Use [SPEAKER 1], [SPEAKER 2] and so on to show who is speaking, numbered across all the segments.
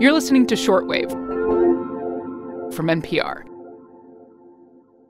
[SPEAKER 1] You're listening to Shortwave from NPR.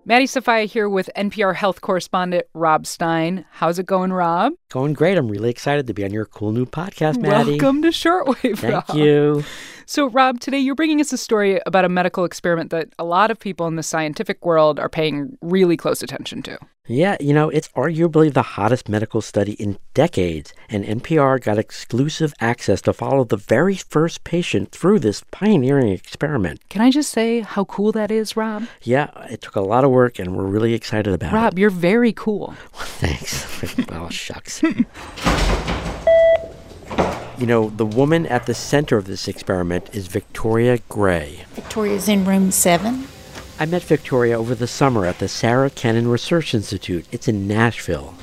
[SPEAKER 1] Maddie Sofia here with NPR health correspondent Rob Stein. How's it going, Rob?
[SPEAKER 2] Going great. I'm really excited to be on your cool new podcast, Maddie.
[SPEAKER 1] Welcome to Shortwave, Rob.
[SPEAKER 2] Thank
[SPEAKER 1] Rob.
[SPEAKER 2] you.
[SPEAKER 1] So, Rob, today you're bringing us a story about a medical experiment that a lot of people in the scientific world are paying really close attention to.
[SPEAKER 2] Yeah, you know, it's arguably the hottest medical study in decades, and NPR got exclusive access to follow the very first patient through this pioneering experiment.
[SPEAKER 1] Can I just say how cool that is, Rob?
[SPEAKER 2] Yeah, it took a lot of work, and we're really excited about it.
[SPEAKER 1] Rob, you're very cool.
[SPEAKER 2] it. Thanks. well, shucks. You know, the woman at the center of this experiment is Victoria Gray.
[SPEAKER 3] Victoria's in room seven.
[SPEAKER 2] I met Victoria over the summer at the Sarah Cannon Research Institute. It's in Nashville.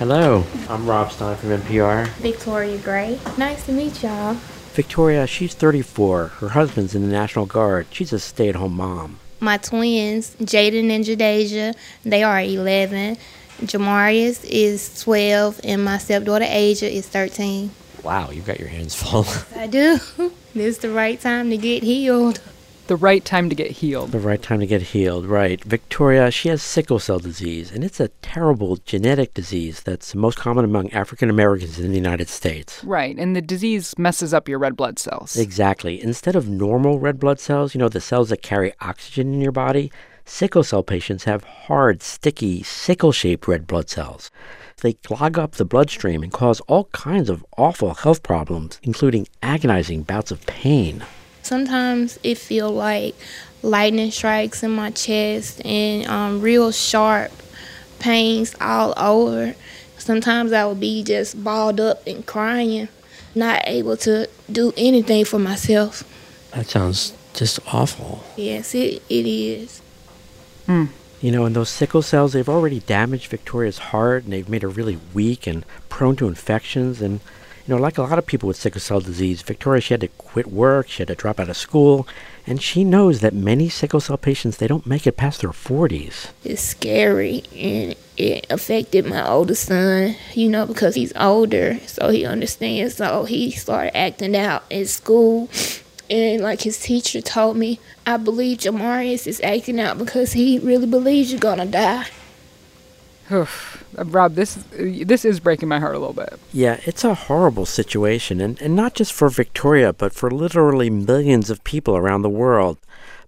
[SPEAKER 2] Hello, I'm Rob Stein from NPR.
[SPEAKER 4] Victoria Gray. Nice to meet y'all.
[SPEAKER 2] Victoria, she's 34. Her husband's in the National Guard. She's a stay at home mom.
[SPEAKER 4] My twins, Jaden and Jadasia, they are 11. Jamarius is 12, and my stepdaughter Asia is 13.
[SPEAKER 2] Wow, you've got your hands full.
[SPEAKER 4] I do. this is the right time to get healed.
[SPEAKER 1] The right time to get healed.
[SPEAKER 2] the right time to get healed, right. Victoria, she has sickle cell disease, and it's a terrible genetic disease that's most common among African Americans in the United States.
[SPEAKER 1] Right, and the disease messes up your red blood cells.
[SPEAKER 2] Exactly. Instead of normal red blood cells, you know, the cells that carry oxygen in your body, sickle cell patients have hard, sticky, sickle shaped red blood cells. They clog up the bloodstream and cause all kinds of awful health problems, including agonizing bouts of pain.
[SPEAKER 4] Sometimes it feel like lightning strikes in my chest and um, real sharp pains all over. Sometimes I would be just balled up and crying, not able to do anything for myself.
[SPEAKER 2] That sounds just awful.
[SPEAKER 4] Yes, it, it is.
[SPEAKER 2] You know, and those sickle cells, they've already damaged Victoria's heart and they've made her really weak and prone to infections. And, you know, like a lot of people with sickle cell disease, Victoria, she had to quit work, she had to drop out of school. And she knows that many sickle cell patients, they don't make it past their 40s.
[SPEAKER 4] It's scary and it affected my oldest son, you know, because he's older, so he understands. So he started acting out in school. And like his teacher told me, I believe Jamarius is acting out because he really believes you're gonna die.
[SPEAKER 1] Rob, this this is breaking my heart a little bit.
[SPEAKER 2] Yeah, it's a horrible situation, and, and not just for Victoria, but for literally millions of people around the world.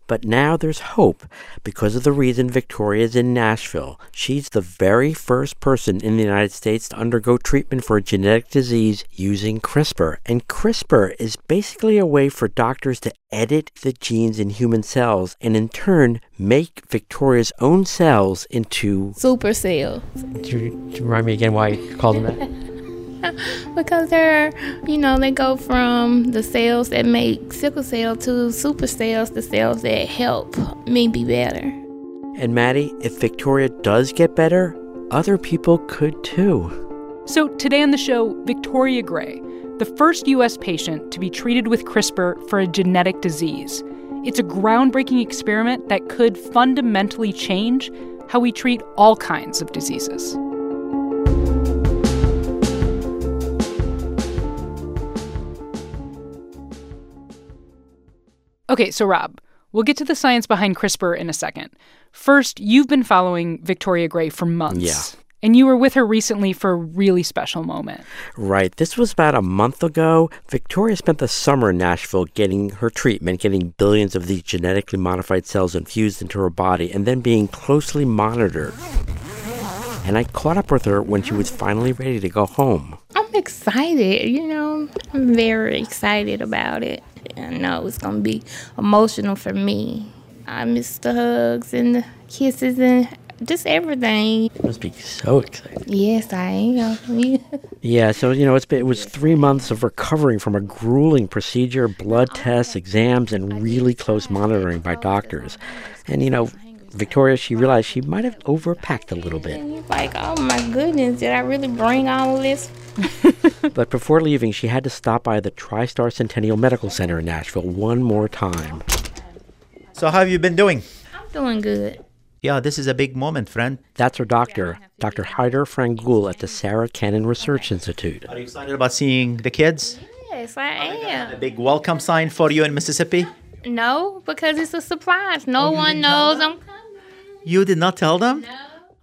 [SPEAKER 2] But now there's hope because of the reason Victoria's in Nashville. She's the very first person in the United States to undergo treatment for a genetic disease using CRISPR. And CRISPR is basically a way for doctors to edit the genes in human cells and in turn make Victoria's own cells into.
[SPEAKER 4] Super cells.
[SPEAKER 2] Do you, do you remind me again why you called them that?
[SPEAKER 4] Because they're, you know, they go from the cells that make sickle cell to super cells, the cells that help me be better.
[SPEAKER 2] And Maddie, if Victoria does get better, other people could too.
[SPEAKER 1] So, today on the show, Victoria Gray, the first U.S. patient to be treated with CRISPR for a genetic disease. It's a groundbreaking experiment that could fundamentally change how we treat all kinds of diseases. Okay, so Rob, we'll get to the science behind CRISPR in a second. First, you've been following Victoria Gray for months.
[SPEAKER 2] Yeah.
[SPEAKER 1] And you were with her recently for a really special moment.
[SPEAKER 2] Right. This was about a month ago. Victoria spent the summer in Nashville getting her treatment, getting billions of these genetically modified cells infused into her body, and then being closely monitored. And I caught up with her when she was finally ready to go home.
[SPEAKER 4] I'm excited, you know. I'm very excited about it. I know it's gonna be emotional for me. I miss the hugs and the kisses and just everything.
[SPEAKER 2] You must be so exciting.
[SPEAKER 4] Yes, I am.
[SPEAKER 2] Yeah, so you know, it's been, it was three months of recovering from a grueling procedure, blood oh, tests, exams, and really close monitoring by doctors. And you know, Victoria, she realized she might have overpacked a little bit.
[SPEAKER 4] like, oh my goodness, did I really bring all this?
[SPEAKER 2] But before leaving, she had to stop by the TriStar Centennial Medical Center in Nashville one more time.
[SPEAKER 5] So how have you been doing?
[SPEAKER 4] I'm doing good.
[SPEAKER 5] Yeah, this is a big moment, friend.
[SPEAKER 2] That's her doctor, Dr. Haydar Frangoul at the Sarah Cannon Research Institute.
[SPEAKER 5] Are you excited about seeing the kids?
[SPEAKER 4] Yes, Yes, I am.
[SPEAKER 5] A big welcome sign for you in Mississippi?
[SPEAKER 4] No, because it's a surprise. No oh, one knows I'm coming.
[SPEAKER 5] You did not tell them? No.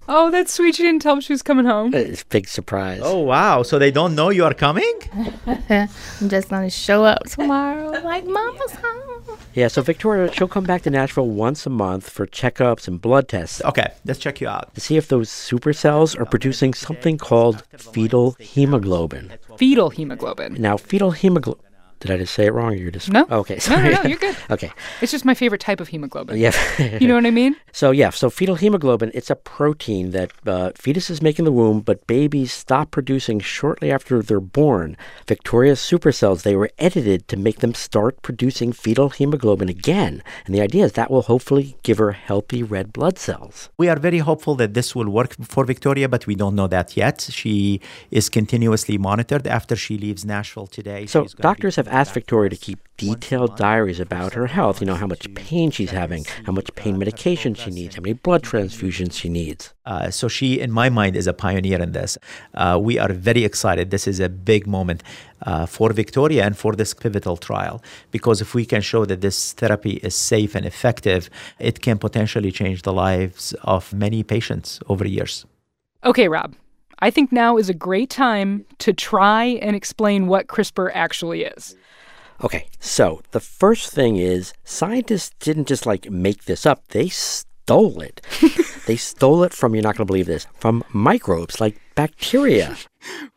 [SPEAKER 1] Oh, that's sweet. She didn't tell them she was coming home.
[SPEAKER 2] It's a big surprise.
[SPEAKER 5] Oh, wow. So they don't know you are coming?
[SPEAKER 4] I'm just gonna show up tomorrow like mama's home.
[SPEAKER 2] Yeah, so Victoria, she'll come back to Nashville once a month for checkups and blood tests
[SPEAKER 5] Okay, let's check you out.
[SPEAKER 2] to see if those supercells are producing something called fetal hemoglobin.
[SPEAKER 1] Fetal hemoglobin.
[SPEAKER 2] Now, fetal hemoglobin. Did I just say it wrong? Or you're just
[SPEAKER 1] No.
[SPEAKER 2] Okay,
[SPEAKER 1] No,
[SPEAKER 2] sorry.
[SPEAKER 1] no, no, you're good.
[SPEAKER 2] okay,
[SPEAKER 1] It's just my favorite type of hemoglobin.
[SPEAKER 2] yeah.
[SPEAKER 1] You know what I mean?
[SPEAKER 2] So yeah, so fetal hemoglobin, it's a protein that uh, fetuses make in the womb, but babies stop producing shortly after they're born. Victoria's supercells, they were edited to make them start producing fetal hemoglobin again. And the idea is that will hopefully give her healthy red blood cells.
[SPEAKER 5] We are very hopeful that this will work for Victoria, but we don't know that yet. She is continuously monitored after she leaves Nashville today.
[SPEAKER 2] So
[SPEAKER 5] she's gonna be
[SPEAKER 2] doctors have asked Victoria to keep detailed diaries about her health, you know, how much pain she's having, how much pain medication she needs, how many blood transfusions she needs.
[SPEAKER 5] Uh, so she, in my mind, is a pioneer in this. Uh, we are very excited. This is a big moment uh, for Victoria and for this pivotal trial because if we can show that this therapy is safe and effective, it can potentially change the lives of many patients over years.
[SPEAKER 1] Okay, Rob. I think now is a great time to try and explain what CRISPR actually is.
[SPEAKER 2] Okay, so the first thing is scientists didn't just like make this up, they stole it. they stole it from, you're not going to believe this, from microbes like bacteria.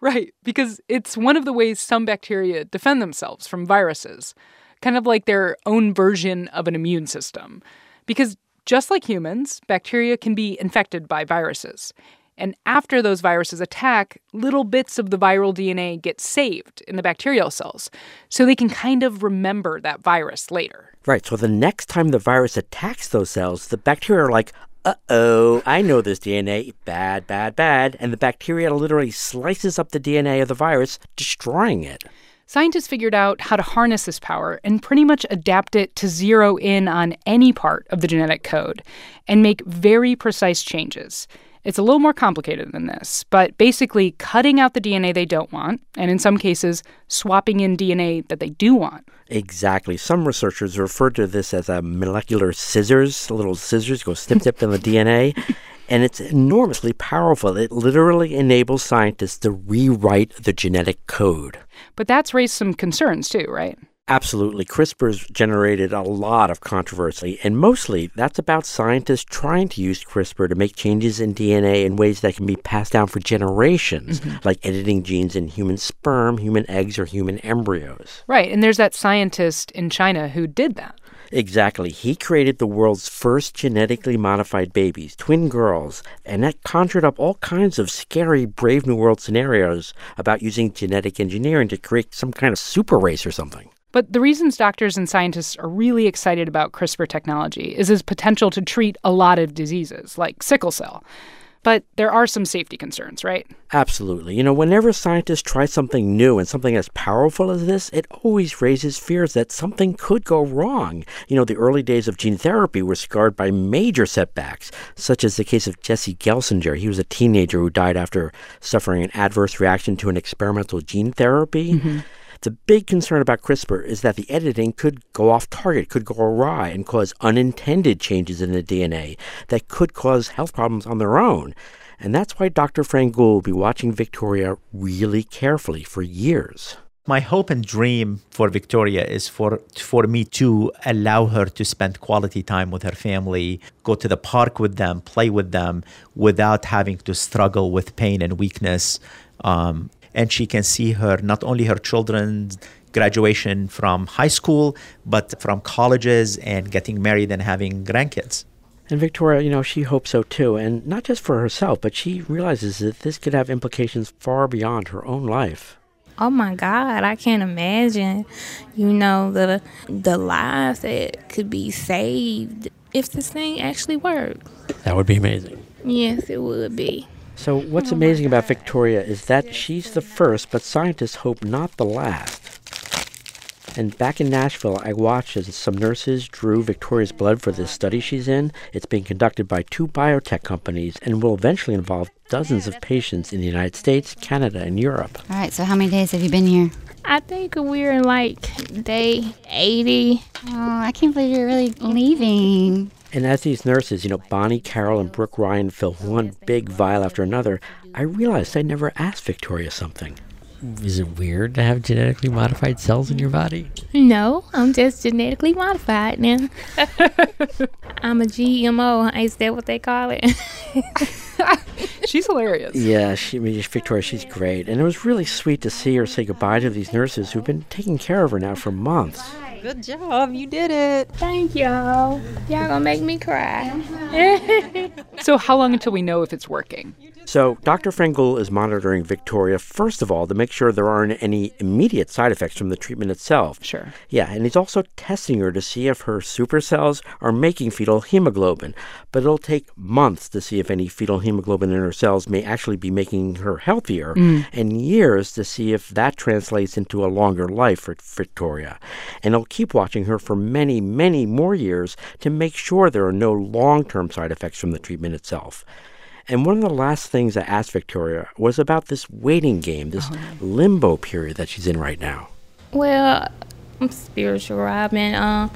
[SPEAKER 1] Right, because it's one of the ways some bacteria defend themselves from viruses, kind of like their own version of an immune system. Because just like humans, bacteria can be infected by viruses. And after those viruses attack, little bits of the viral DNA get saved in the bacterial cells, so they can kind of remember that virus later.
[SPEAKER 2] Right, so the next time the virus attacks those cells, the bacteria are like, uh oh, I know this DNA. Bad, bad, bad. And the bacteria literally slices up the DNA of the virus, destroying it.
[SPEAKER 1] Scientists figured out how to harness this power and pretty much adapt it to zero in on any part of the genetic code and make very precise changes. It's a little more complicated than this, but basically cutting out the DNA they don't want, and in some cases, swapping in DNA that they do want.
[SPEAKER 2] Exactly. Some researchers refer to this as a molecular scissors. Little scissors go snip, snip in the DNA. And it's enormously powerful. It literally enables scientists to rewrite the genetic code.
[SPEAKER 1] But that's raised some concerns too, right?
[SPEAKER 2] Absolutely. CRISPR's generated a lot of controversy, and mostly that's about scientists trying to use CRISPR to make changes in DNA in ways that can be passed down for generations, mm-hmm. like editing genes in human sperm, human eggs, or human embryos.
[SPEAKER 1] Right, and there's that scientist in China who did that.
[SPEAKER 2] Exactly. He created the world's first genetically modified babies, twin girls, and that conjured up all kinds of scary Brave New World scenarios about using genetic engineering to create some kind of super race or something.
[SPEAKER 1] But the reasons doctors and scientists are really excited about CRISPR technology is its potential to treat a lot of diseases, like sickle cell. But there are some safety concerns, right?
[SPEAKER 2] Absolutely. You know, whenever scientists try something new and something as powerful as this, it always raises fears that something could go wrong. You know, the early days of gene therapy were scarred by major setbacks, such as the case of Jesse Gelsinger. He was a teenager who died after suffering an adverse reaction to an experimental gene therapy. Mm-hmm. The big concern about CRISPR is that the editing could go off target, could go awry, and cause unintended changes in the DNA that could cause health problems on their own. And that's why Dr. Frangoul will be watching Victoria really carefully for years.
[SPEAKER 5] My hope and dream for Victoria is for for me to allow her to spend quality time with her family, go to the park with them, play with them, without having to struggle with pain and weakness. Um, and she can see her not only her children's graduation from high school, but from colleges and getting married and having grandkids.
[SPEAKER 2] And Victoria, you know, she hopes so too, and not just for herself, but she realizes that this could have implications far beyond her own life.
[SPEAKER 4] Oh my God, I can't imagine, you know, the the lives that could be saved if this thing actually worked.
[SPEAKER 2] That would be amazing.
[SPEAKER 4] Yes, it would be.
[SPEAKER 2] So, what's amazing about Victoria is that she's the first, but scientists hope not the last. And back in Nashville, I watched as some nurses drew Victoria's blood for this study she's in. It's being conducted by two biotech companies and will eventually involve dozens of patients in the United States, Canada, and Europe.
[SPEAKER 6] All right, so how many days have you been here?
[SPEAKER 4] I think we're in like day 80.
[SPEAKER 6] Oh, I can't believe you're really leaving.
[SPEAKER 2] And as these nurses, you know, Bonnie, Carol, and Brooke Ryan fill one big vial after another, I realized I never asked Victoria something.
[SPEAKER 7] Is it weird to have genetically modified cells in your body?
[SPEAKER 4] No, I'm just genetically modified now. I'm a GMO. Is that what they call it?
[SPEAKER 1] She's hilarious.
[SPEAKER 2] Yeah, she, I mean, Victoria, she's great. And it was really sweet to see her say goodbye to these nurses who've been taking care of her now for months.
[SPEAKER 8] Good job. You did it.
[SPEAKER 4] Thank y'all. Y'all gonna make me cry.
[SPEAKER 1] So, how long until we know if it's working?
[SPEAKER 2] So, Dr. Frangoul is monitoring Victoria, first of all, to make sure there aren't any immediate side effects from the treatment itself.
[SPEAKER 1] Sure.
[SPEAKER 2] Yeah, and he's also testing her to see if her supercells are making fetal hemoglobin. But it'll take months to see if any fetal hemoglobin in her cells may actually be making her healthier, mm. and years to see if that translates into a longer life for Victoria. And he'll keep watching her for many, many more years to make sure there are no long term side effects from the treatment itself. And one of the last things I asked Victoria was about this waiting game, this limbo period that she's in right now.
[SPEAKER 4] Well, I'm spiritual, Robin. Um,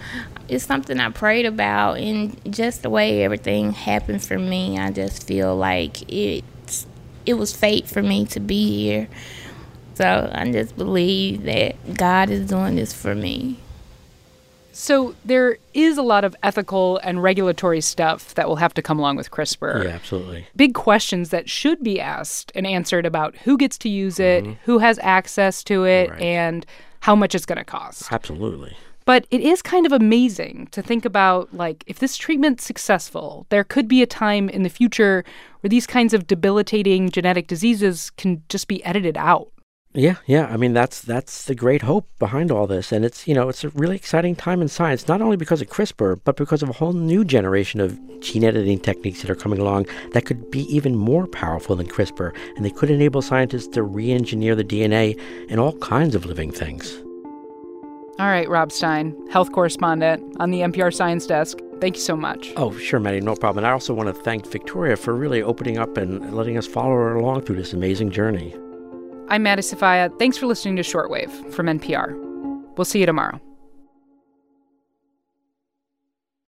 [SPEAKER 4] it's something I prayed about, and just the way everything happened for me, I just feel like it's it was fate for me to be here. So I just believe that God is doing this for me.
[SPEAKER 1] So, there is a lot of ethical and regulatory stuff that will have to come along with CRISPR.
[SPEAKER 2] Yeah, absolutely.
[SPEAKER 1] Big questions that should be asked and answered about who gets to use it, mm-hmm. who has access to it,
[SPEAKER 2] Right.
[SPEAKER 1] and how much it's going to cost.
[SPEAKER 2] Absolutely.
[SPEAKER 1] But it is kind of amazing to think about like if this treatment's successful, there could be a time in the future where these kinds of debilitating genetic diseases can just be edited out.
[SPEAKER 2] Yeah, yeah. I mean, that's that's the great hope behind all this, and it's you know it's a really exciting time in science, not only because of CRISPR, but because of a whole new generation of gene editing techniques that are coming along that could be even more powerful than CRISPR, and they could enable scientists to re-engineer the DNA in all kinds of living things.
[SPEAKER 1] All right, Rob Stein, health correspondent on the NPR Science Desk. Thank you so much.
[SPEAKER 2] Oh, sure, Maddie, no problem. And I also want to thank Victoria for really opening up and letting us follow her along through this amazing journey.
[SPEAKER 1] I'm Maddie Sofia. Thanks for listening to Shortwave from NPR. We'll see you tomorrow.